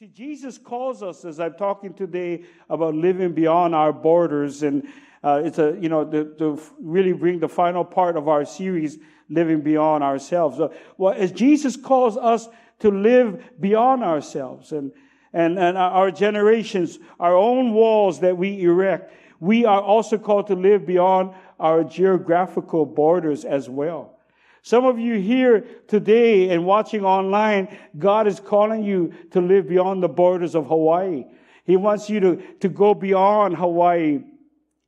See, Jesus calls us, as I'm talking today about living beyond our borders, and uh, it's a, you know, to, really bring the final part of our series, Living Beyond Ourselves. Uh, well, as Jesus calls us to live beyond ourselves and, and, and our generations, our own walls that we erect, we are also called to live beyond our geographical borders as well. Some of you here today and watching online, God is calling you to live beyond the borders of Hawaii. He wants you to, to go beyond Hawaii,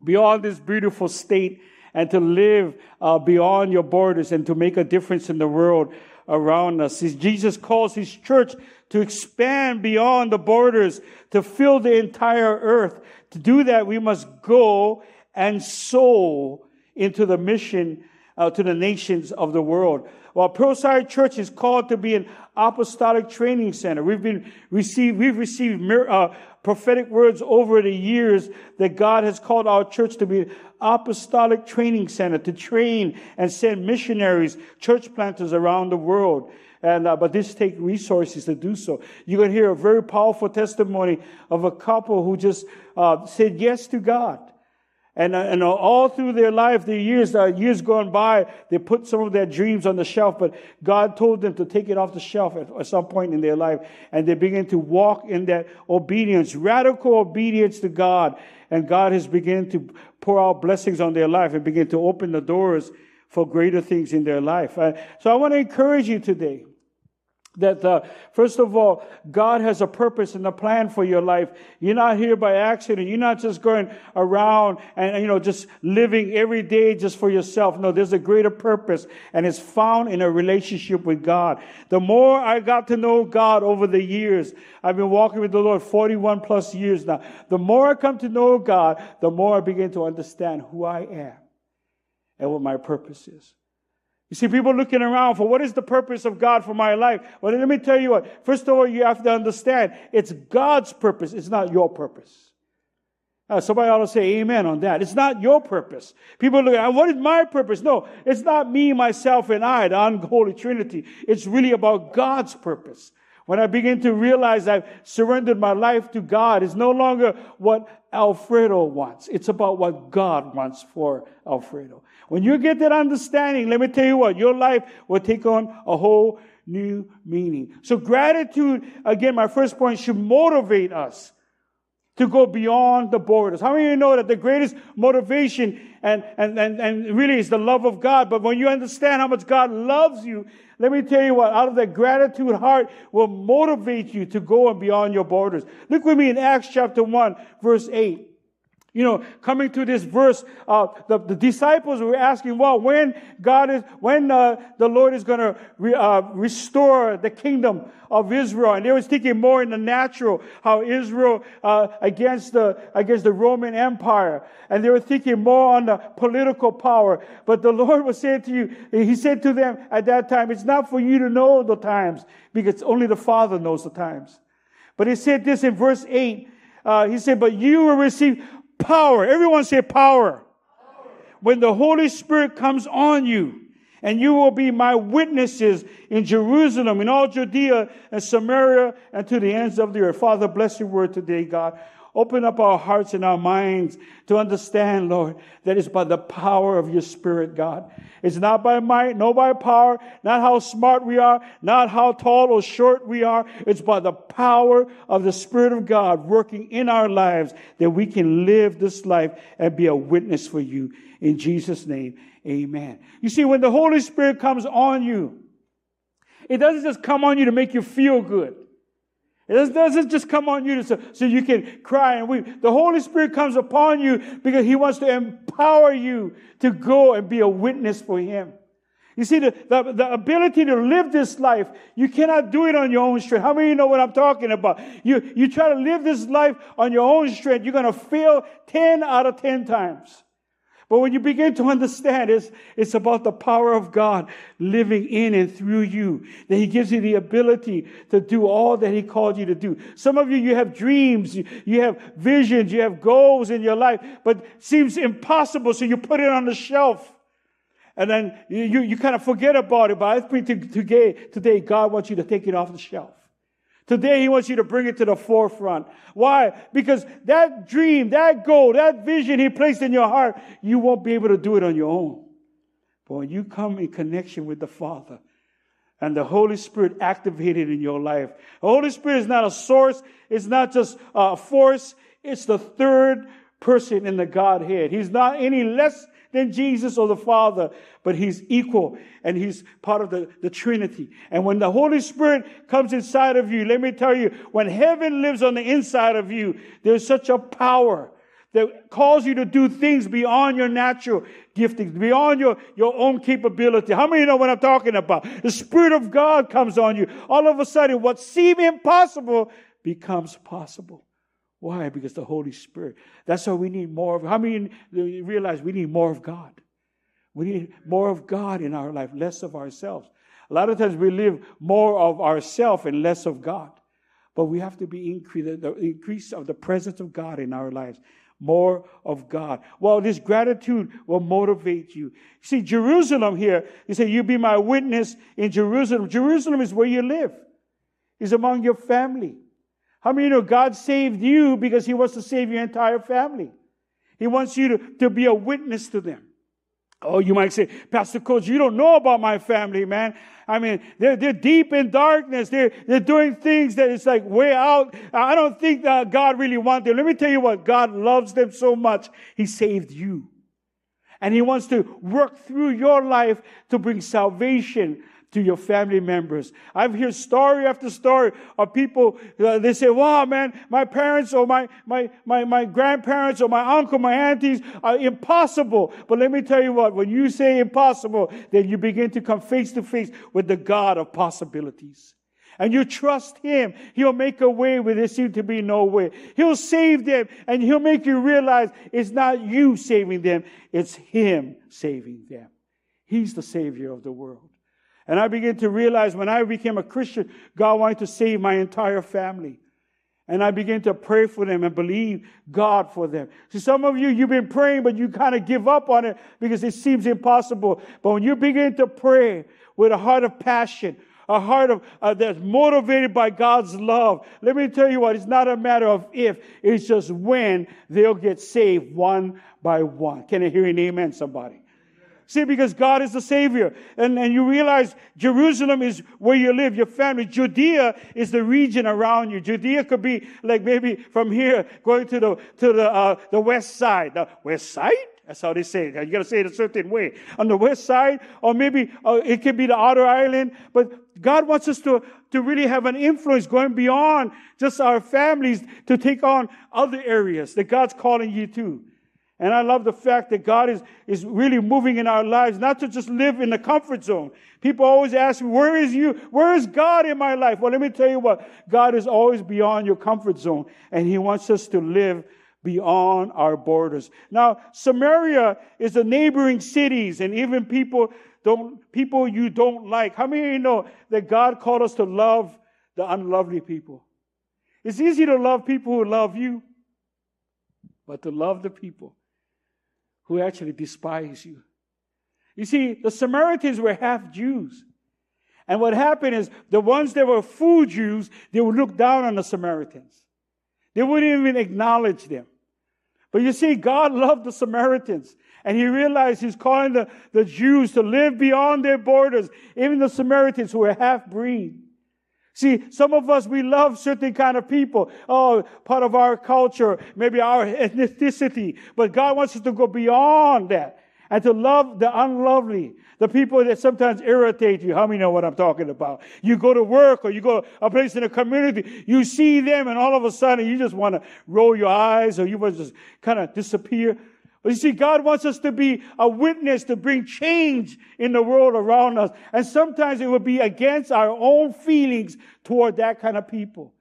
beyond this beautiful state, and to live uh, beyond your borders and to make a difference in the world around us. Jesus calls his church to expand beyond the borders, to fill the entire earth. To do that, we must go and sow into the mission uh, to the nations of the world. While Pearlside Church is called to be an apostolic training center, we've been received, we've received uh, prophetic words over the years that God has called our church to be an apostolic training center to train and send missionaries, church planters around the world. And, uh, but this takes resources to do so. You're going to hear a very powerful testimony of a couple who just uh, said yes to God. And, uh, and all through their life, their years, uh, years gone by, they put some of their dreams on the shelf, but God told them to take it off the shelf at, at some point in their life. And they begin to walk in that obedience, radical obedience to God. And God has begun to pour out blessings on their life and begin to open the doors for greater things in their life. Uh, so I want to encourage you today that uh, first of all god has a purpose and a plan for your life. You're not here by accident. You're not just going around and you know just living every day just for yourself. No there's a greater purpose and it's found in a relationship with god. The more i got to know god over the years i've been walking with the lord 41 plus years now. The more i come to know god the more i begin to understand who i am and what my purpose is you see people looking around for what is the purpose of God for my life? Well, let me tell you what. First of all, you have to understand it's God's purpose. It's not your purpose. Uh, somebody ought to say amen on that. It's not your purpose. People look at what is my purpose? No, it's not me, myself, and I, the unholy trinity. It's really about God's purpose. When I begin to realize I've surrendered my life to God, it's no longer what Alfredo wants. It's about what God wants for Alfredo. When you get that understanding, let me tell you what, your life will take on a whole new meaning. So gratitude, again, my first point should motivate us to go beyond the borders. How many of you know that the greatest motivation and, and, and, and really is the love of God? But when you understand how much God loves you, let me tell you what, out of that gratitude heart will motivate you to go and beyond your borders. Look with me in Acts chapter 1, verse 8. You know, coming to this verse, uh, the, the, disciples were asking, well, when God is, when uh, the Lord is going to re, uh, restore the kingdom of Israel, and they were thinking more in the natural, how Israel uh, against the against the Roman Empire, and they were thinking more on the political power. But the Lord was saying to you, He said to them at that time, it's not for you to know the times, because only the Father knows the times. But He said this in verse eight. Uh, he said, but you will receive Power. Everyone say power. When the Holy Spirit comes on you, and you will be my witnesses in Jerusalem, in all Judea and Samaria, and to the ends of the earth. Father, bless your word today, God. Open up our hearts and our minds to understand, Lord, that it's by the power of your Spirit, God. It's not by might, no by power, not how smart we are, not how tall or short we are. It's by the power of the Spirit of God working in our lives that we can live this life and be a witness for you. In Jesus' name, amen. You see, when the Holy Spirit comes on you, it doesn't just come on you to make you feel good. It doesn't just come on you so, so you can cry and weep. The Holy Spirit comes upon you because He wants to empower you to go and be a witness for Him. You see, the, the, the, ability to live this life, you cannot do it on your own strength. How many of you know what I'm talking about? You, you try to live this life on your own strength, you're going to fail 10 out of 10 times. But when you begin to understand, it's, it's about the power of God living in and through you, that He gives you the ability to do all that He called you to do. Some of you, you have dreams, you, have visions, you have goals in your life, but seems impossible, so you put it on the shelf. And then you, you, you kind of forget about it. But I think today, today, God wants you to take it off the shelf. Today, He wants you to bring it to the forefront. Why? Because that dream, that goal, that vision He placed in your heart, you won't be able to do it on your own. But when you come in connection with the Father and the Holy Spirit activated in your life, the Holy Spirit is not a source, it's not just a force, it's the third person in the Godhead. He's not any less than Jesus or the Father, but He's equal and He's part of the, the Trinity. And when the Holy Spirit comes inside of you, let me tell you, when heaven lives on the inside of you, there's such a power that calls you to do things beyond your natural giftings, beyond your, your own capability. How many know what I'm talking about? The Spirit of God comes on you. All of a sudden, what seemed impossible becomes possible. Why? Because the Holy Spirit. That's why we need more of. How many realize we need more of God? We need more of God in our life, less of ourselves. A lot of times we live more of ourselves and less of God. But we have to be increase the increase of the presence of God in our lives. More of God. Well, this gratitude will motivate you. See, Jerusalem here, he said, You be my witness in Jerusalem. Jerusalem is where you live, is among your family. How many know God saved you because He wants to save your entire family? He wants you to, to be a witness to them. Oh, you might say, Pastor Coach, you don't know about my family, man. I mean, they're, they're deep in darkness. They're, they're doing things that is like way out. I don't think that God really wants them. Let me tell you what, God loves them so much. He saved you. And He wants to work through your life to bring salvation to your family members. I've heard story after story of people, uh, they say, wow, man, my parents or my, my, my, my grandparents or my uncle, my aunties are impossible. But let me tell you what, when you say impossible, then you begin to come face to face with the God of possibilities. And you trust Him. He'll make a way where there seems to be no way. He'll save them and He'll make you realize it's not you saving them, it's Him saving them. He's the Savior of the world. And I began to realize when I became a Christian, God wanted to save my entire family. And I began to pray for them and believe God for them. See, some of you, you've been praying, but you kind of give up on it because it seems impossible. But when you begin to pray with a heart of passion, a heart of uh, that's motivated by God's love. Let me tell you what, it's not a matter of if, it's just when they'll get saved one by one. Can I hear an amen, somebody? See, because God is the Savior. And, and you realize Jerusalem is where you live, your family. Judea is the region around you. Judea could be like maybe from here going to the, to the, uh, the west side. The west side? That's how they say it. You got to say it a certain way. On the west side, or maybe uh, it could be the outer island. But God wants us to, to really have an influence going beyond just our families to take on other areas that God's calling you to. And I love the fact that God is, is really moving in our lives, not to just live in the comfort zone. People always ask me, where is you? Where is God in my life? Well, let me tell you what. God is always beyond your comfort zone, and He wants us to live beyond our borders. Now, Samaria is the neighboring cities, and even people don't, people you don't like. How many of you know that God called us to love the unlovely people? It's easy to love people who love you, but to love the people who actually despise you. You see, the Samaritans were half Jews. And what happened is the ones that were full Jews, they would look down on the Samaritans. They wouldn't even acknowledge them. But you see, God loved the Samaritans. And he realized he's calling the, the Jews to live beyond their borders, even the Samaritans who were half breed. See, some of us, we love certain kind of people. Oh, part of our culture, maybe our ethnicity. But God wants us to go beyond that and to love the unlovely, the people that sometimes irritate you. How many know what I'm talking about? You go to work or you go a place in a community, you see them and all of a sudden you just want to roll your eyes or you want to just kind of disappear. But you see, God wants us to be a witness to bring change in the world around us. And sometimes it will be against our own feelings toward that kind of people.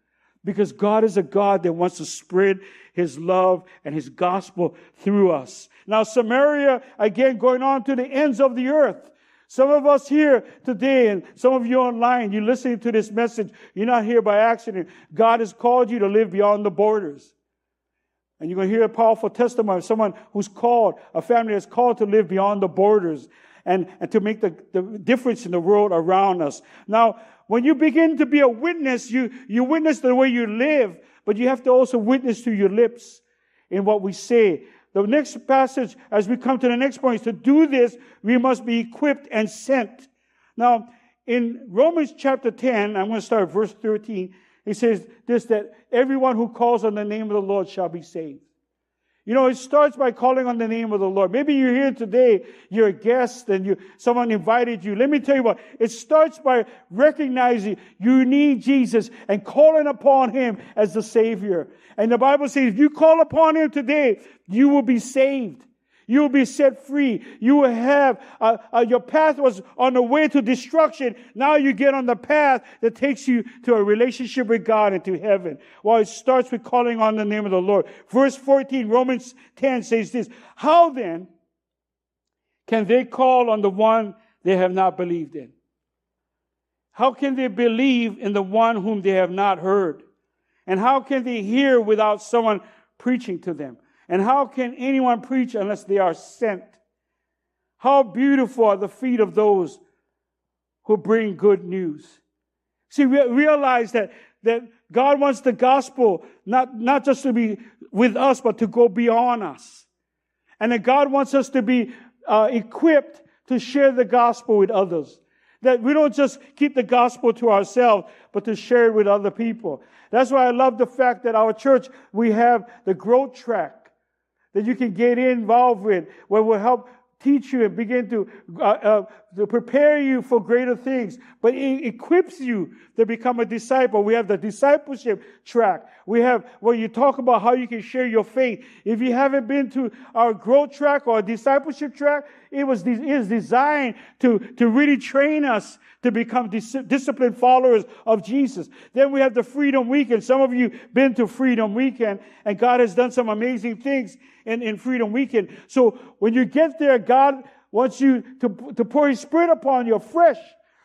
Because God is a God that wants to spread His love and His gospel through us. Now, Samaria, again, going on to the ends of the earth. Some of us here today and some of you online, you're listening to this message. You're not here by accident. God has called you to live beyond the borders. And you're going to hear a powerful testimony of someone who's called, a family that's called to live beyond the borders and, and to make the, the difference in the world around us. Now, When you begin to be a witness, you, you witness the way you live, but you have to also witness to your lips in what we say. The next passage, as we come to the next point, is to do this, we must be equipped and sent. Now, in Romans chapter 10, I'm going to start verse 13. It says this that everyone who calls on the name of the Lord shall be saved. You know, it starts by calling on the name of the Lord. Maybe you're here today, you're a guest and you, someone invited you. Let me tell you what, it starts by recognizing you need Jesus and calling upon Him as the Savior. And the Bible says if you call upon Him today, you will be saved. You will be set free. You will have, uh, uh, your path was on the way to destruction. Now you get on the path that takes you to a relationship with God and to heaven. Well, it starts with calling on the name of the Lord. Verse 14, Romans 10 says this, How then can they call on the one they have not believed in? How can they believe in the one whom they have not heard? And how can they hear without someone preaching to them? And how can anyone preach unless they are sent? How beautiful are the feet of those who bring good news. See, we realize that, that God wants the gospel not, not just to be with us, but to go beyond us. And that God wants us to be uh, equipped to share the gospel with others. That we don't just keep the gospel to ourselves, but to share it with other people. That's why I love the fact that our church, we have the growth track that you can get involved with, where will help teach you and begin to, uh, uh, to prepare you for greater things, but it equips you to become a disciple. We have the discipleship track. We have where you talk about how you can share your faith. If you haven't been to our growth track or discipleship track, it was it is designed to, to really train us to become dis- disciplined followers of Jesus. Then we have the Freedom Weekend. Some of you been to Freedom Weekend, and God has done some amazing things in, in Freedom Weekend. So when you get there, God wants you to, to pour His Spirit upon you fresh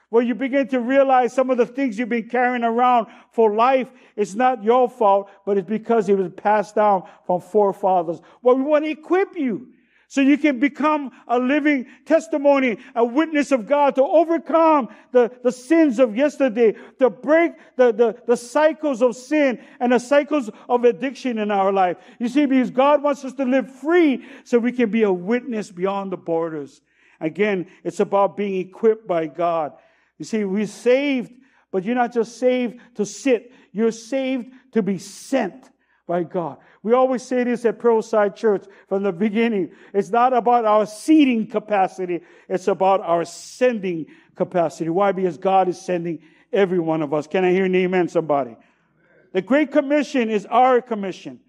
where you begin to realize some of the things you've been carrying around for life it's not your fault, but it's because it was passed down from forefathers. Well, we want to equip you so you can become a living testimony, a witness of God to overcome the, the sins of yesterday, to break the, the, the cycles of sin and the cycles of addiction in our life. You see, because God wants us to live free so we can be a witness beyond the borders. Again, it's about being equipped by God. You see, we're saved, but you're not just saved to sit. You're saved to be sent by God. We always say this at Pearlside Church from the beginning. It's not about our seating capacity. It's about our sending capacity. Why? Because God is sending every one of us. Can I hear an amen, somebody? The Great Commission is our commission.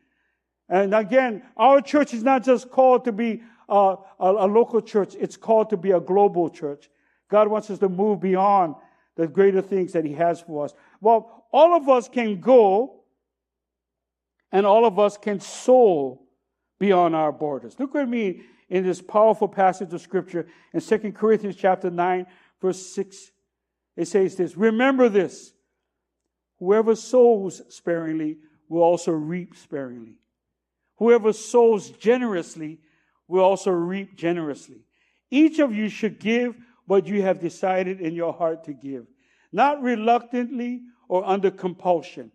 And again, our church is not just called to be a, a, a local church. It's called to be a global church. God wants us to move beyond the greater things that He has for us. Well, all of us can go and all of us can soul beyond our borders. Look at me in this powerful passage of scripture in 2 Corinthians chapter 9, verse 6. It says this Remember this whoever sows sparingly will also reap sparingly. Whoever sows generously will also reap generously. Each of you should give what you have decided in your heart to give, not reluctantly or under compulsion.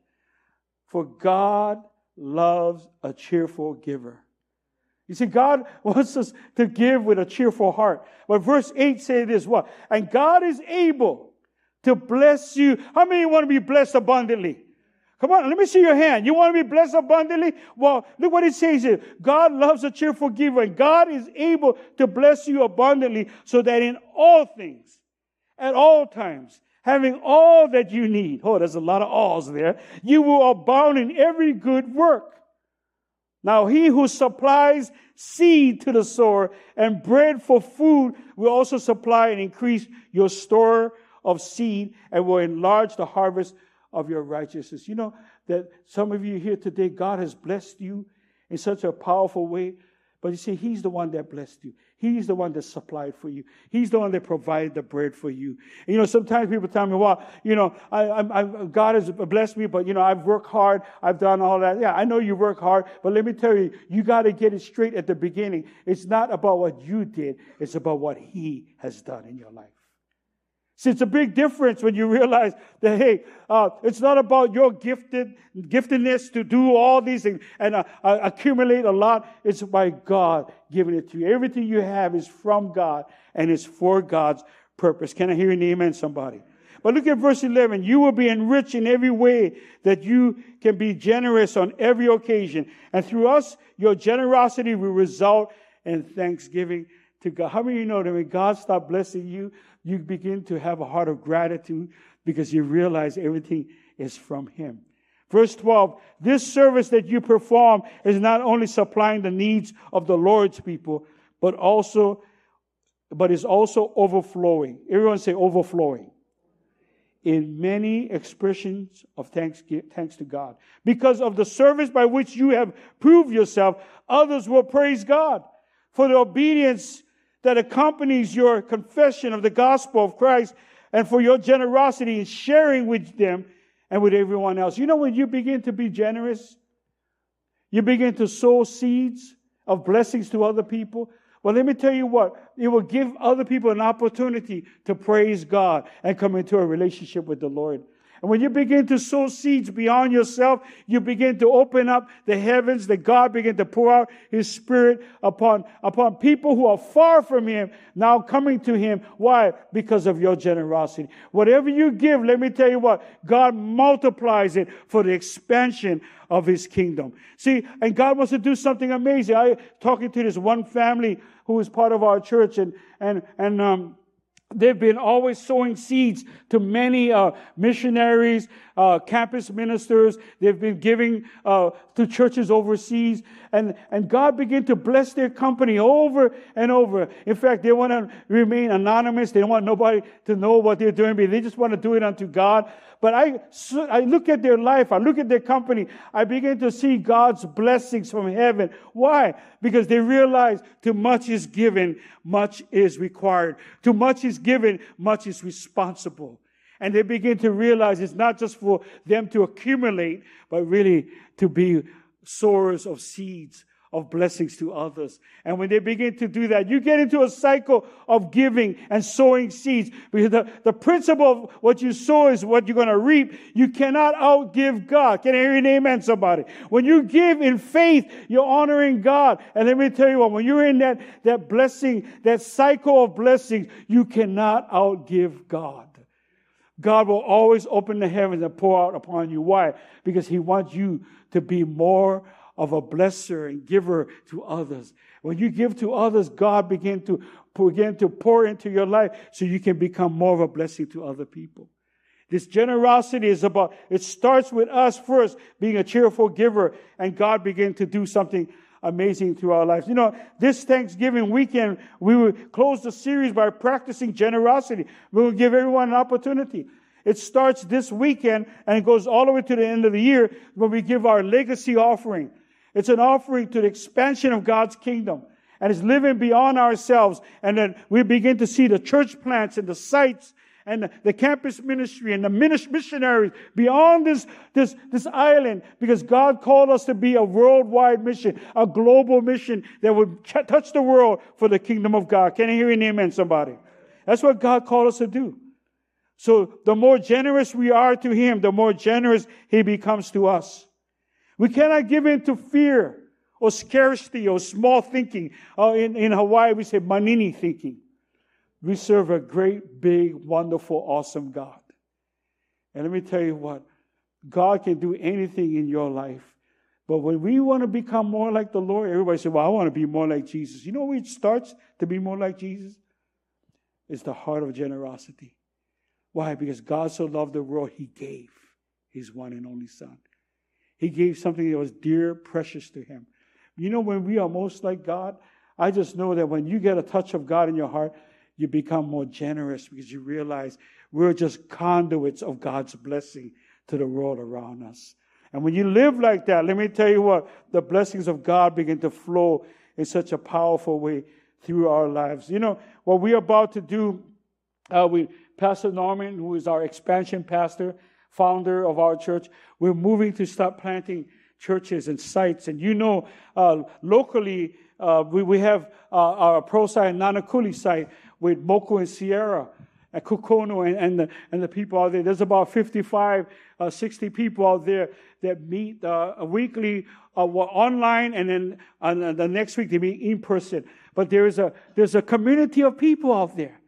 For God loves a cheerful giver. You see, God wants us to give with a cheerful heart. But verse 8 says this what? And God is able to bless you. How many want to be blessed abundantly? Come on, let me see your hand. You want to be blessed abundantly? Well, look what it says here. God loves a cheerful giver, and God is able to bless you abundantly so that in all things, at all times, having all that you need. Oh, there's a lot of alls there. You will abound in every good work. Now, he who supplies seed to the sower and bread for food will also supply and increase your store of seed and will enlarge the harvest of your righteousness. You know that some of you here today, God has blessed you in such a powerful way. But you see, He's the one that blessed you. He's the one that supplied for you. He's the one that provided the bread for you. And, you know, sometimes people tell me, well, you know, I, I, I, God has blessed me, but, you know, I've worked hard. I've done all that. Yeah, I know you work hard, but let me tell you, you got to get it straight at the beginning. It's not about what you did. It's about what He has done in your life. See, it's a big difference when you realize that, hey, uh, it's not about your gifted, giftedness to do all these things and uh, uh, accumulate a lot. It's by God giving it to you. Everything you have is from God and it's for God's purpose. Can I hear an amen, somebody? But look at verse 11. You will be enriched in every way that you can be generous on every occasion. And through us, your generosity will result in thanksgiving to God. How many of you know that when God stops blessing you, you begin to have a heart of gratitude because you realize everything is from Him. Verse 12, this service that you perform is not only supplying the needs of the Lord's people, but also, but is also overflowing. Everyone say overflowing. In many expressions of thanks, thanks to God. Because of the service by which you have proved yourself, others will praise God for the obedience that accompanies your confession of the gospel of Christ and for your generosity in sharing with them and with everyone else. You know, when you begin to be generous, you begin to sow seeds of blessings to other people. Well, let me tell you what, it will give other people an opportunity to praise God and come into a relationship with the Lord. And when you begin to sow seeds beyond yourself, you begin to open up the heavens, that God begin to pour out His Spirit upon, upon people who are far from Him, now coming to Him. Why? Because of your generosity. Whatever you give, let me tell you what, God multiplies it for the expansion of His kingdom. See, and God wants to do something amazing. I talking to this one family who is part of our church and, and, and, um, They've been always sowing seeds to many uh, missionaries, uh, campus ministers. They've been giving uh, to churches overseas, and and God began to bless their company over and over. In fact, they want to remain anonymous. They don't want nobody to know what they're doing, but they just want to do it unto God. But I, I look at their life, I look at their company, I begin to see God's blessings from heaven. Why? Because they realize too much is given, much is required. Too much is given, much is responsible. And they begin to realize it's not just for them to accumulate, but really to be sowers of seeds of blessings to others. And when they begin to do that, you get into a cycle of giving and sowing seeds. Because the, the principle of what you sow is what you're going to reap. You cannot outgive God. Can I hear an amen, somebody? When you give in faith, you're honoring God. And let me tell you what, when you're in that, that blessing, that cycle of blessings, you cannot outgive God. God will always open the heavens and pour out upon you. Why? Because He wants you to be more of a blesser and giver to others. When you give to others, God begin to begin to pour into your life so you can become more of a blessing to other people. This generosity is about, it starts with us first being a cheerful giver and God begin to do something amazing through our lives. You know, this Thanksgiving weekend, we will close the series by practicing generosity. We will give everyone an opportunity. It starts this weekend and it goes all the way to the end of the year when we give our legacy offering. It's an offering to the expansion of God's kingdom. And it's living beyond ourselves. And then we begin to see the church plants and the sites and the, the campus ministry and the missionaries beyond this, this, this island because God called us to be a worldwide mission, a global mission that would ch- touch the world for the kingdom of God. Can you hear an amen, somebody? That's what God called us to do. So the more generous we are to Him, the more generous He becomes to us. We cannot give in to fear or scarcity or small thinking. Uh, in, in Hawaii, we say manini thinking. We serve a great, big, wonderful, awesome God. And let me tell you what God can do anything in your life. But when we want to become more like the Lord, everybody says, Well, I want to be more like Jesus. You know where it starts to be more like Jesus? It's the heart of generosity. Why? Because God so loved the world, He gave His one and only Son. He gave something that was dear, precious to him. You know, when we are most like God, I just know that when you get a touch of God in your heart, you become more generous because you realize we're just conduits of God's blessing to the world around us. And when you live like that, let me tell you what, the blessings of God begin to flow in such a powerful way through our lives. You know, what we're about to do, uh, we, Pastor Norman, who is our expansion pastor, founder of our church, we're moving to start planting churches and sites. And you know, uh, locally, uh, we, we have uh, our Pro site and Nanakuli site with Moku and Sierra. at Kokono and, and, the, and the people out there. There's about 55, uh, 60 people out there that meet uh, weekly uh, online and then the next week they meet in person. But there is a, there's a community of people out there.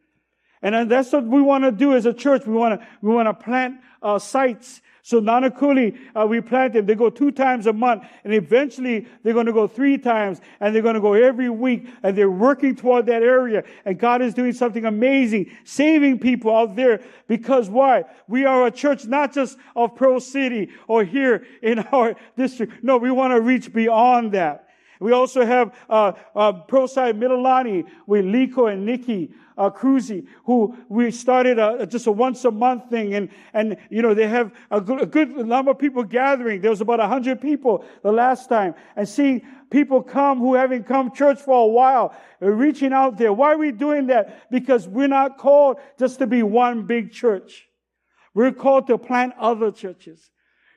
And that's what we want to do as a church. We want to, we want to plant uh, sites so Nanakuli, uh, we plant them. They go two times a month, and eventually they're going to go three times, and they're going to go every week, and they're working toward that area. And God is doing something amazing, saving people out there. Because why? We are a church not just of Pearl City or here in our district. No, we want to reach beyond that. We also have uh, uh, Pearlside Mililani with Liko and Nikki uh, who we started a, just a once a month thing. And, and, you know, they have a good, a good number of people gathering. There was about hundred people the last time. And seeing people come who haven't come church for a while, reaching out there. Why are we doing that? Because we're not called just to be one big church. We're called to plant other churches.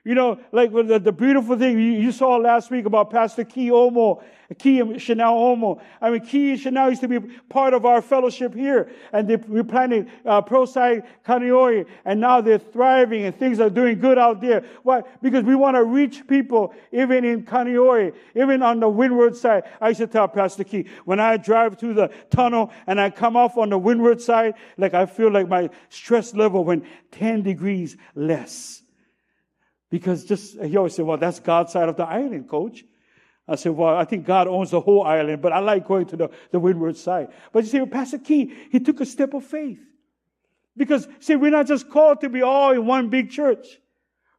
You know, like the, the beautiful thing you, you, saw last week about Pastor Key Omo, Key Chanel Omo. I mean, Key Chanel used to be part of our fellowship here, and they, we planted uh, Pearlside Kaneohe, and now they're thriving and things are doing good out there. Why? Because we want to reach people even in Kaneohe, even on the windward side. I used to tell Pastor Key, when I drive through the tunnel and I come off on the windward side, like I feel like my stress level went 10 degrees less. Because just, he always said, well, that's God's side of the island, coach. I said, well, I think God owns the whole island, but I like going to the, the windward side. But you see, well, Pastor Key, he took a step of faith. Because, see, we're not just called to be all in one big church.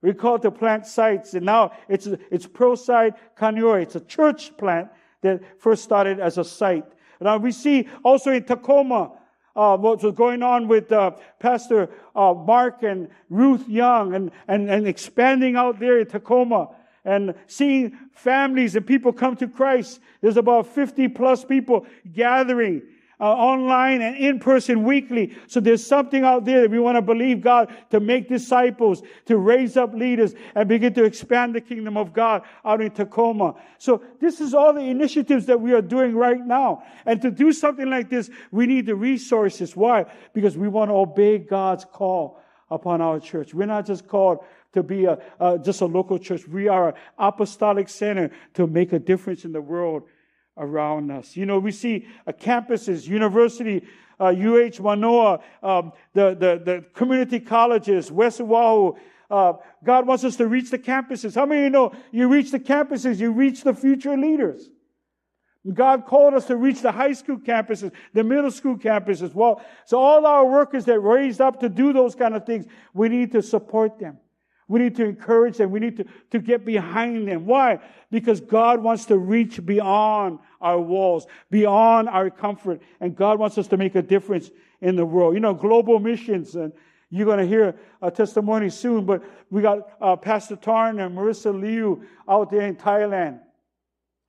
We're called to plant sites, and now it's, it's Pearlside Kaneohe. It's a church plant that first started as a site. Now we see also in Tacoma, uh, what was going on with uh, Pastor uh, Mark and Ruth Young and, and, and expanding out there in Tacoma and seeing families and people come to Christ. There's about 50 plus people gathering uh, online and in person weekly. So there's something out there that we want to believe God to make disciples, to raise up leaders and begin to expand the kingdom of God out in Tacoma. So this is all the initiatives that we are doing right now. And to do something like this, we need the resources. Why? Because we want to obey God's call upon our church. We're not just called to be a, uh, just a local church. We are an apostolic center to make a difference in the world around us. You know, we see campuses, university, uh, UH Manoa, um, the, the, the community colleges, West Oahu. Uh, God wants us to reach the campuses. How many of you know you reach the campuses, you reach the future leaders? God called us to reach the high school campuses, the middle school campuses. Well, so all our workers that raised up to do those kind of things, we need to support them. We need to encourage them. We need to, to get behind them. Why? Because God wants to reach beyond our walls, beyond our comfort. And God wants us to make a difference in the world. You know, global missions, and you're going to hear a testimony soon, but we got uh, Pastor Tarn and Marissa Liu out there in Thailand.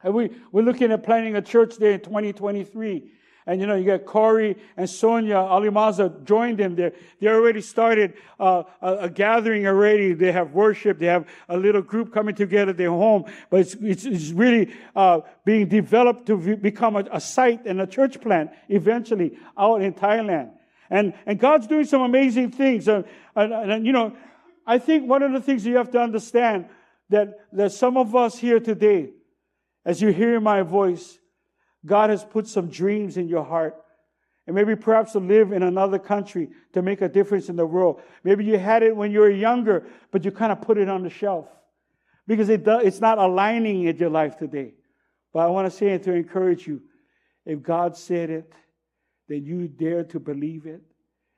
And we, we're looking at planning a church there in 2023. And you know, you got Corey and Sonia Alimaza joined them there. They already started uh, a, a, gathering already. They have worship. They have a little group coming together their home. But it's, it's, it's really uh, being developed to v- become a, a site and a church plant eventually out in Thailand. And, and God's doing some amazing things. And, and, and you know, I think one of the things you have to understand that, that some of us here today, as you hear my voice, God has put some dreams in your heart. And maybe perhaps to live in another country to make a difference in the world. Maybe you had it when you were younger, but you kind of put it on the shelf because it does, it's not aligning in your life today. But I want to say it to encourage you. If God said it, then you dare to believe it.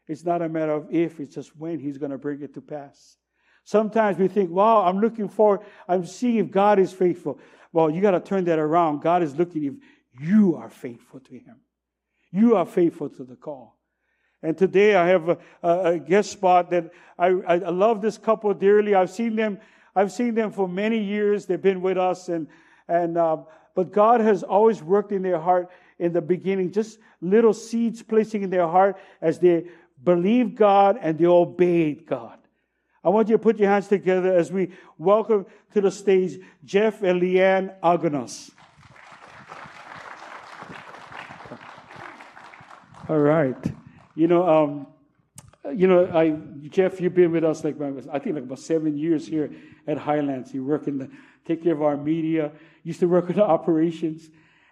It's not a matter of if, it's just when He's going to bring it to pass. Sometimes we think, wow, I'm looking forward, I'm seeing if God is faithful. Well, you got to turn that around. God is looking if you are faithful to Him. You are faithful to the call. And today I have a, a guest spot that I, I, love this couple dearly. I've seen them, I've seen them for many years. They've been with us and, and, uh, but God has always worked in their heart in the beginning, just little seeds placing in their heart as they believed God and they obeyed God. I want you to put your hands together as we welcome to the stage Jeff and Leanne Aganos. All right. You know, um, you know, I Jeff, you've been with us like I think like about seven years here at Highlands. You work in the take care of our media. Used to work in the operations,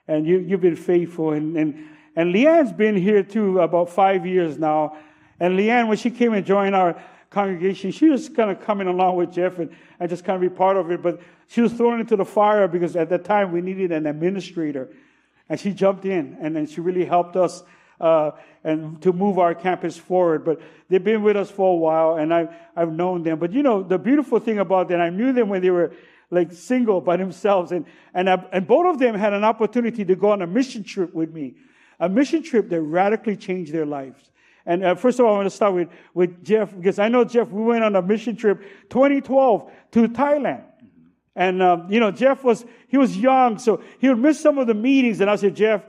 and you you've been faithful. And and and Leanne's been here too about five years now. And Leanne, when she came and joined our congregation, she was kind of coming along with Jeff and, and just kind of be part of it. But she was thrown into the fire because at that time we needed an administrator. And she jumped in and then she really helped us uh, and to move our campus forward. But they've been with us for a while and I've, I've known them. But you know, the beautiful thing about them, I knew them when they were like single by themselves. And, and, I, and both of them had an opportunity to go on a mission trip with me, a mission trip that radically changed their lives. And uh, first of all, I want to start with, with Jeff, because I know Jeff, we went on a mission trip 2012 to Thailand. And, um, you know, Jeff was, he was young, so he would miss some of the meetings. And I said, Jeff,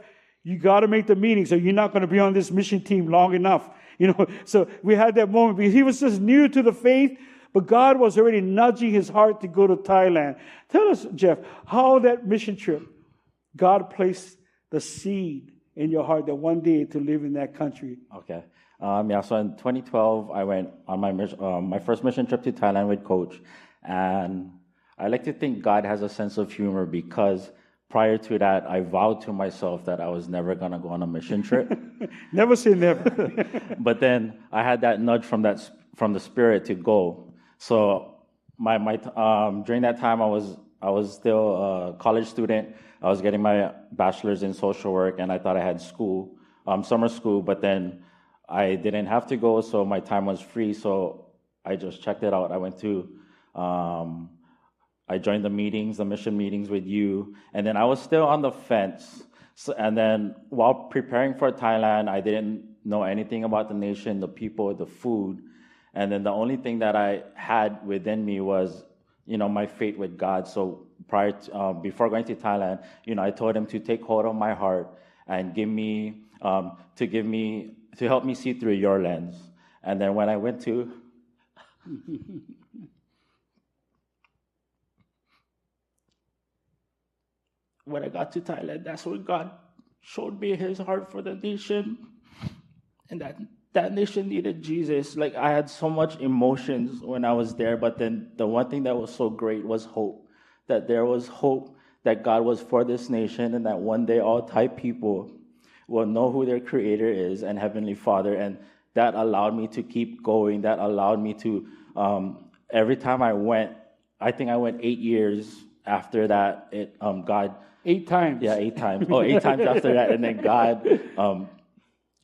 you got to make the meeting. So you're not going to be on this mission team long enough. You know, so we had that moment because he was just new to the faith, but God was already nudging his heart to go to Thailand. Tell us, Jeff, how that mission trip, God placed the seed in your heart that one day to live in that country. Okay. Um, yeah, so in 2012, I went on my, um, my first mission trip to Thailand with Coach. And I like to think God has a sense of humor because prior to that, I vowed to myself that I was never going to go on a mission trip. never say never. but then I had that nudge from, that, from the Spirit to go. So my, my, um, during that time, I was, I was still a college student. I was getting my bachelor's in social work, and I thought I had school, um, summer school, but then I didn't have to go, so my time was free. So I just checked it out. I went to, um, I joined the meetings, the mission meetings with you, and then I was still on the fence. So, and then while preparing for Thailand, I didn't know anything about the nation, the people, the food. And then the only thing that I had within me was, you know, my faith with God. So prior to, uh, before going to Thailand, you know, I told him to take hold of my heart and give me, um, to give me to help me see through your lens. And then when I went to when I got to Thailand, that's when God showed me his heart for the nation. And that that nation needed Jesus. Like I had so much emotions when I was there, but then the one thing that was so great was hope. That there was hope that God was for this nation and that one day all Thai people will know who their creator is and Heavenly Father. And that allowed me to keep going. That allowed me to, um, every time I went, I think I went eight years after that. It, um, God. Eight times. Yeah, eight times. Oh, eight times after that. And then God, um,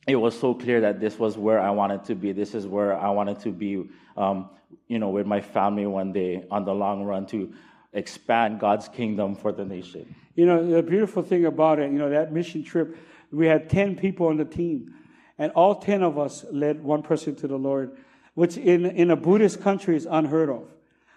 it was so clear that this was where I wanted to be. This is where I wanted to be, um, you know, with my family one day on the long run to expand God's kingdom for the nation. You know, the beautiful thing about it, you know, that mission trip we had 10 people on the team, and all 10 of us led one person to the Lord, which in, in a Buddhist country is unheard of.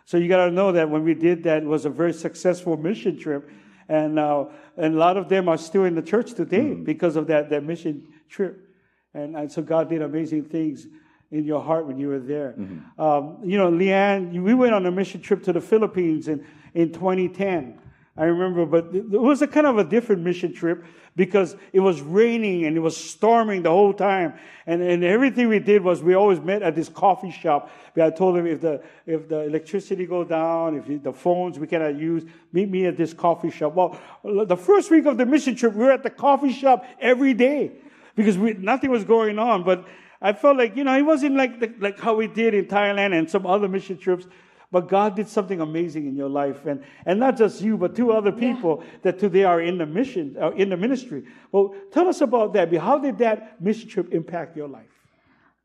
So you got to know that when we did that, it was a very successful mission trip. And, uh, and a lot of them are still in the church today mm-hmm. because of that, that mission trip. And, and so God did amazing things in your heart when you were there. Mm-hmm. Um, you know, Leanne, we went on a mission trip to the Philippines in, in 2010. I remember, but it was a kind of a different mission trip because it was raining and it was storming the whole time. And, and everything we did was we always met at this coffee shop. I told him if the, if the electricity go down, if the phones we cannot use, meet me at this coffee shop. Well, the first week of the mission trip, we were at the coffee shop every day because we, nothing was going on. But I felt like, you know, it wasn't like, the, like how we did in Thailand and some other mission trips but God did something amazing in your life, and, and not just you, but two other people yeah. that today are in the mission, uh, in the ministry. Well, tell us about that. How did that mission trip impact your life?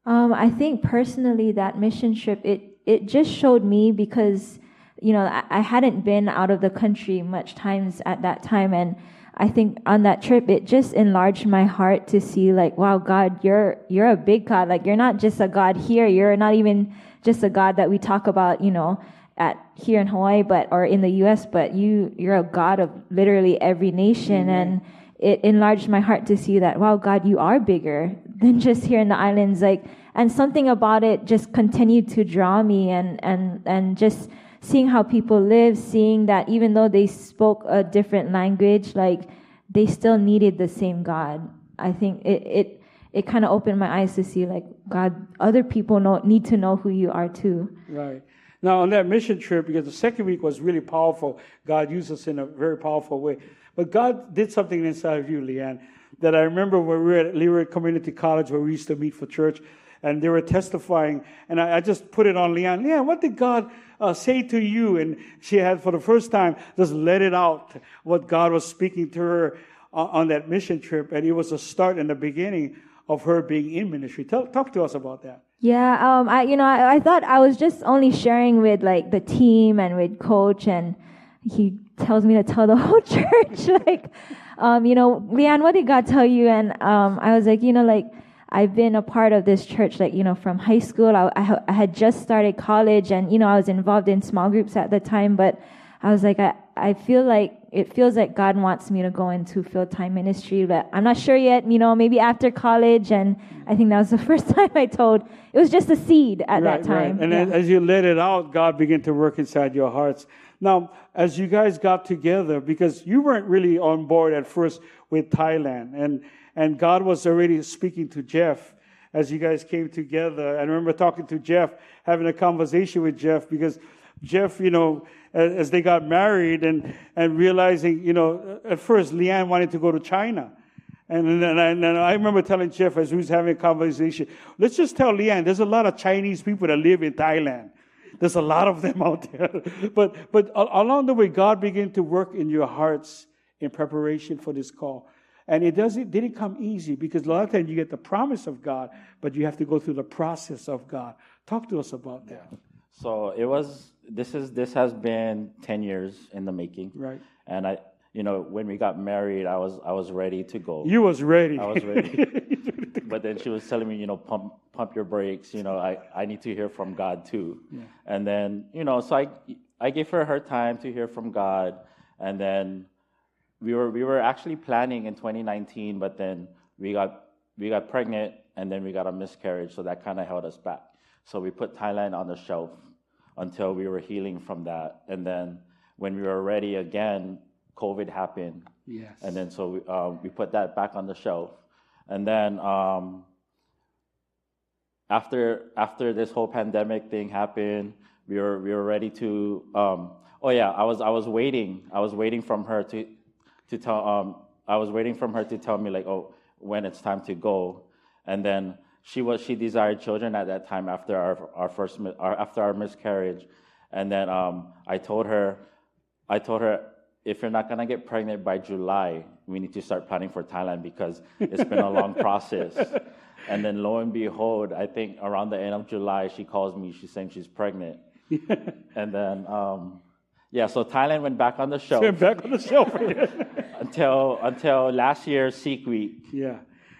Um, I think personally, that mission trip it it just showed me because you know I, I hadn't been out of the country much times at that time, and I think on that trip it just enlarged my heart to see like, wow, God, you're you're a big God. Like you're not just a God here. You're not even just a God that we talk about, you know, at here in Hawaii, but or in the U.S. But you, you're a God of literally every nation, mm-hmm. and it enlarged my heart to see that. Wow, God, you are bigger than just here in the islands. Like, and something about it just continued to draw me, and and and just seeing how people live, seeing that even though they spoke a different language, like they still needed the same God. I think it it it kind of opened my eyes to see like God, other people know, need to know who you are too. Right. Now, on that mission trip, because the second week was really powerful, God used us in a very powerful way. But God did something inside of you, Leanne, that I remember when we were at Leeward Community College where we used to meet for church, and they were testifying, and I, I just put it on Leanne. Leanne, what did God uh, say to you? And she had, for the first time, just let it out what God was speaking to her on, on that mission trip, and it was a start and the beginning of her being in ministry. Tell, talk to us about that. Yeah, um, I you know I, I thought I was just only sharing with like the team and with coach, and he tells me to tell the whole church like, um, you know, Leanne, what did God tell you? And um, I was like, you know, like I've been a part of this church, like you know, from high school. I, I, I had just started college, and you know, I was involved in small groups at the time, but I was like, I, I feel like it feels like God wants me to go into full time ministry, but I'm not sure yet. You know, maybe after college, and I think that was the first time I told. It was just a seed at right, that time. Right. And yeah. as you let it out, God began to work inside your hearts. Now, as you guys got together, because you weren't really on board at first with Thailand, and and God was already speaking to Jeff as you guys came together. I remember talking to Jeff, having a conversation with Jeff because Jeff, you know, as, they got married and, and realizing, you know, at first Leanne wanted to go to China. And, and, I, and I remember telling Jeff as we was having a conversation, let's just tell Leanne, there's a lot of Chinese people that live in Thailand. There's a lot of them out there. but, but along the way, God began to work in your hearts in preparation for this call. And it doesn't didn't come easy because a lot of times you get the promise of God, but you have to go through the process of God. Talk to us about that. So it was this is this has been 10 years in the making. Right. And I you know, when we got married, I was I was ready to go. You was ready. I was ready. but then she was telling me, you know, pump pump your brakes, you know, I, I need to hear from God too. Yeah. And then, you know, so I I gave her her time to hear from God and then we were we were actually planning in 2019, but then we got we got pregnant and then we got a miscarriage, so that kind of held us back. So we put Thailand on the shelf until we were healing from that. And then when we were ready again, COVID happened. Yes. And then so we, uh, we put that back on the shelf. And then um, after after this whole pandemic thing happened, we were we were ready to. Um, oh yeah, I was I was waiting. I was waiting from her to to tell. Um, I was waiting from her to tell me like, oh, when it's time to go. And then she was she desired children at that time after our our first our, after our miscarriage, and then um, I told her, I told her if you're not gonna get pregnant by July, we need to start planning for Thailand because it's been a long process. And then lo and behold, I think around the end of July, she calls me. She's saying she's pregnant. and then, um, yeah, so Thailand went back on the shelf. Went back on the shelf. until until last year's Seek Week. Yeah.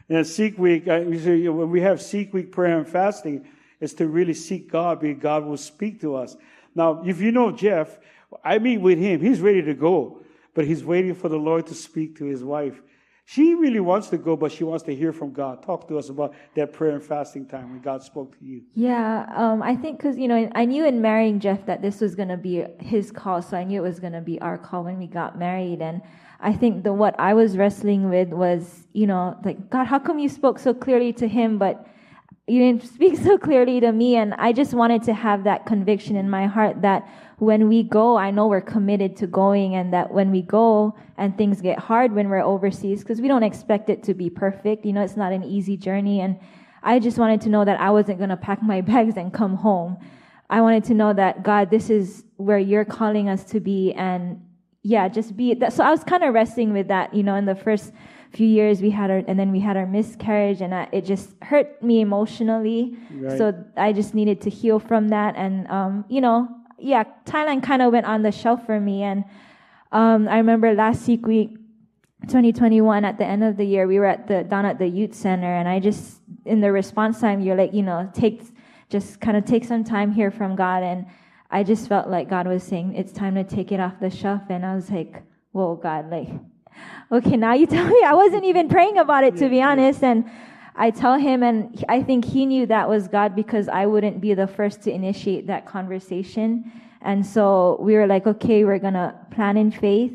And Seek Week, uh, when we have Seek Week prayer and fasting, is to really seek God because God will speak to us. Now, if you know Jeff, I meet with him. He's ready to go, but he's waiting for the Lord to speak to his wife. She really wants to go, but she wants to hear from God. Talk to us about that prayer and fasting time when God spoke to you. Yeah, um, I think because, you know, I knew in marrying Jeff that this was going to be his call, so I knew it was going to be our call when we got married. And I think the what I was wrestling with was, you know, like, God, how come you spoke so clearly to him, but you didn't speak so clearly to me? And I just wanted to have that conviction in my heart that when we go, I know we're committed to going, and that when we go and things get hard when we're overseas, because we don't expect it to be perfect, you know, it's not an easy journey. And I just wanted to know that I wasn't going to pack my bags and come home. I wanted to know that, God, this is where you're calling us to be, and yeah, just be that. So I was kind of wrestling with that, you know, in the first few years we had our, and then we had our miscarriage and I, it just hurt me emotionally. Right. So I just needed to heal from that. And, um, you know, yeah, Thailand kind of went on the shelf for me. And, um, I remember last Seek Week, 2021 at the end of the year, we were at the, down at the youth center and I just, in the response time, you're like, you know, take, just kind of take some time here from God and, I just felt like God was saying, it's time to take it off the shelf. And I was like, whoa, God, like, okay, now you tell me. I wasn't even praying about it, to be honest. And I tell him, and I think he knew that was God because I wouldn't be the first to initiate that conversation. And so we were like, okay, we're going to plan in faith.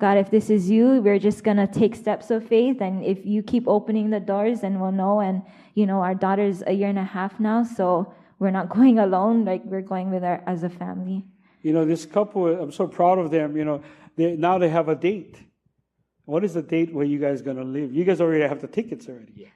God, if this is you, we're just going to take steps of faith. And if you keep opening the doors, then we'll know. And, you know, our daughter's a year and a half now. So we're not going alone. Like we're going with our, as a family. You know, this couple, I'm so proud of them. You know, they, now they have a date. What is the date where you guys going to live? You guys already have the tickets already. Yeah.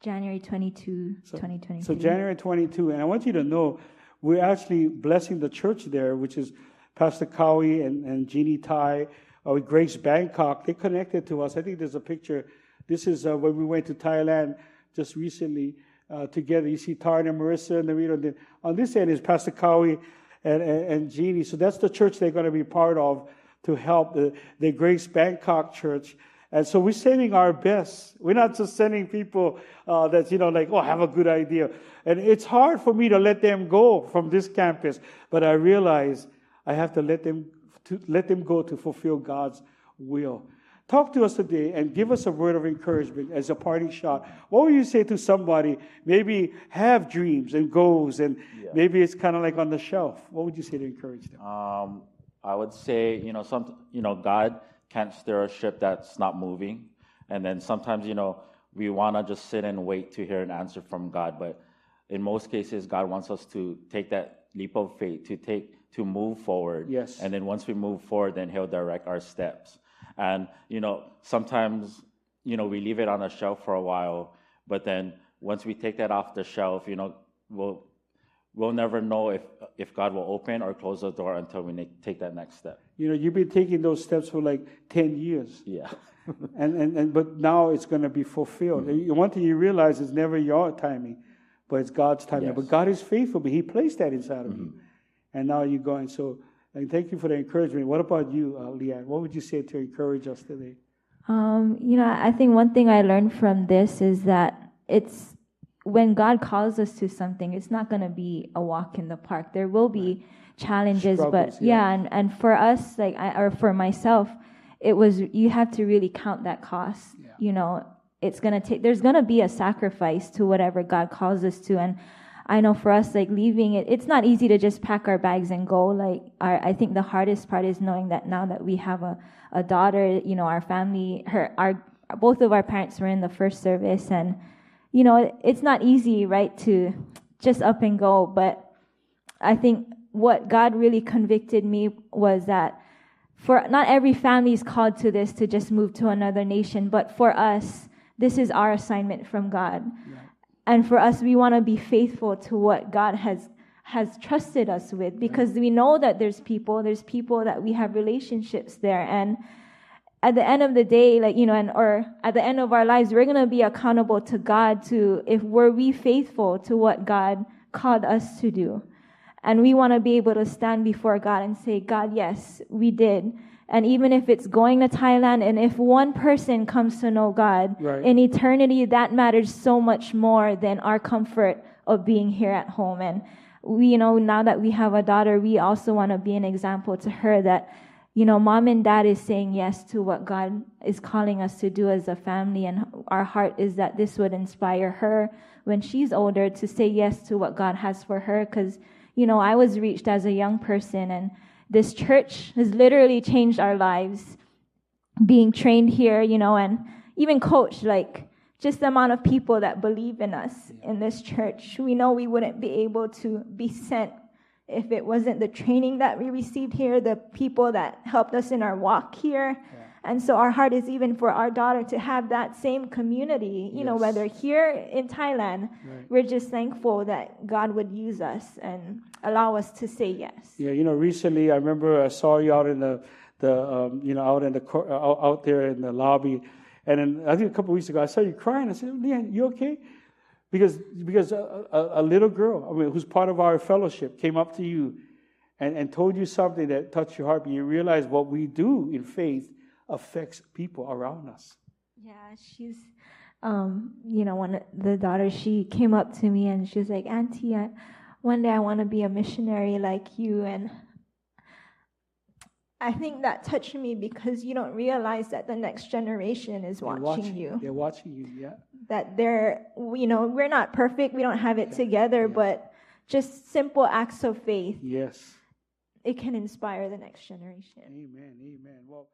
January 22, So- 2022. So January 22, and I want you to know, we're actually blessing the church there, which is Pastor Cowie and, and Jeannie Tai, uh, with Grace Bangkok. They connected to us. I think there's a picture. This is uh, when we went to Thailand just recently uh, together. You see Tarn and Marissa and the you know, on this end is Pastor Cowie and, and, and Jeannie. So that's the church they're going to be part of to help the, the Grace Bangkok Church. And so we're sending our best. We're not just sending people uh, that's, you know, like, oh, have a good idea. And it's hard for me to let them go from this campus, but I realize I have to let them, to let them go to fulfill God's will. Talk to us today and give us a word of encouragement as a parting shot. What would you say to somebody, maybe have dreams and goals, and maybe it's kind of like on the shelf? What would you say to encourage them? Um, I would say, you know, some, you know, God can't steer a ship that's not moving, and then sometimes, you know, we want to just sit and wait to hear an answer from God, but in most cases, God wants us to take that leap of faith, to take, to move forward. Yes. And then once we move forward, then He'll direct our steps. And you know, sometimes, you know, we leave it on the shelf for a while, but then once we take that off the shelf, you know, we'll we'll never know if if God will open or close the door until we take that next step. You know, you've been taking those steps for like 10 years. Yeah. and, and, and but now it's going to be fulfilled. And One thing you realize is never your timing, but it's God's timing. Yes. But God is faithful, but He placed that inside of you, and now you're going. So, and thank you for the encouragement. What about you, uh, Leanne? What would you say to encourage us today? Um, you know, I think one thing I learned from this is that it's when God calls us to something, it's not going to be a walk in the park. There will be challenges, Struggles, but yeah. yeah, and, and for us, like, I, or for myself, it was, you have to really count that cost. You know, it's going to take, there's going to be a sacrifice to whatever God calls us to. And I know for us, like leaving it, it's not easy to just pack our bags and go. Like, our, I think the hardest part is knowing that now that we have a, a daughter, you know, our family, her, our, both of our parents were in the first service, and you know, it's not easy, right, to just up and go. But I think what God really convicted me was that for not every family is called to this to just move to another nation, but for us, this is our assignment from God. And for us, we want to be faithful to what God has has trusted us with because we know that there's people, there's people that we have relationships there. And at the end of the day, like, you know, and or at the end of our lives, we're gonna be accountable to God to if were we faithful to what God called us to do. And we want to be able to stand before God and say, God, yes, we did. And even if it's going to Thailand, and if one person comes to know God Right. in eternity, that matters so much more than our comfort of being here at home. And we, you know, now that we have a daughter, we also want to be an example to her that, you know, mom and dad is saying yes to what God is calling us to do as a family. And our heart is that this would inspire her when she's older to say yes to what God has for her. Because, you know, I was reached as a young person, and this church has literally changed our lives being trained here, you know, and even coached, like just the amount of people that believe in us in this church. We know we wouldn't be able to be sent if it wasn't the training that we received here, the people that helped us in our walk here. And so our heart is even for our daughter to have that same community, you know, whether here in Thailand, Right. we're just thankful that God would use us and allow us to say yes. Yeah, you know, recently I remember I saw you out in the, the um, you know, out in the uh, out, out there in the lobby, and then I think a couple weeks ago I saw you crying. I said, "Leanne, you okay?" Because because a, a, a little girl, I mean, who's part of our fellowship, came up to you and, and told you something that touched your heart, but you realize what we do in faith affects people around us. Yeah, she's, um, you know, one of the daughters, she came up to me and she was like, Auntie, I, one day I want to be a missionary like you. And I think that touched me because you don't realize that the next generation is They're watching, you. They're watching you. Yeah. That they're, you know, we're not perfect, we don't have it together, but just simple acts of faith, Yes. it can inspire the next generation. Amen. Amen. Well.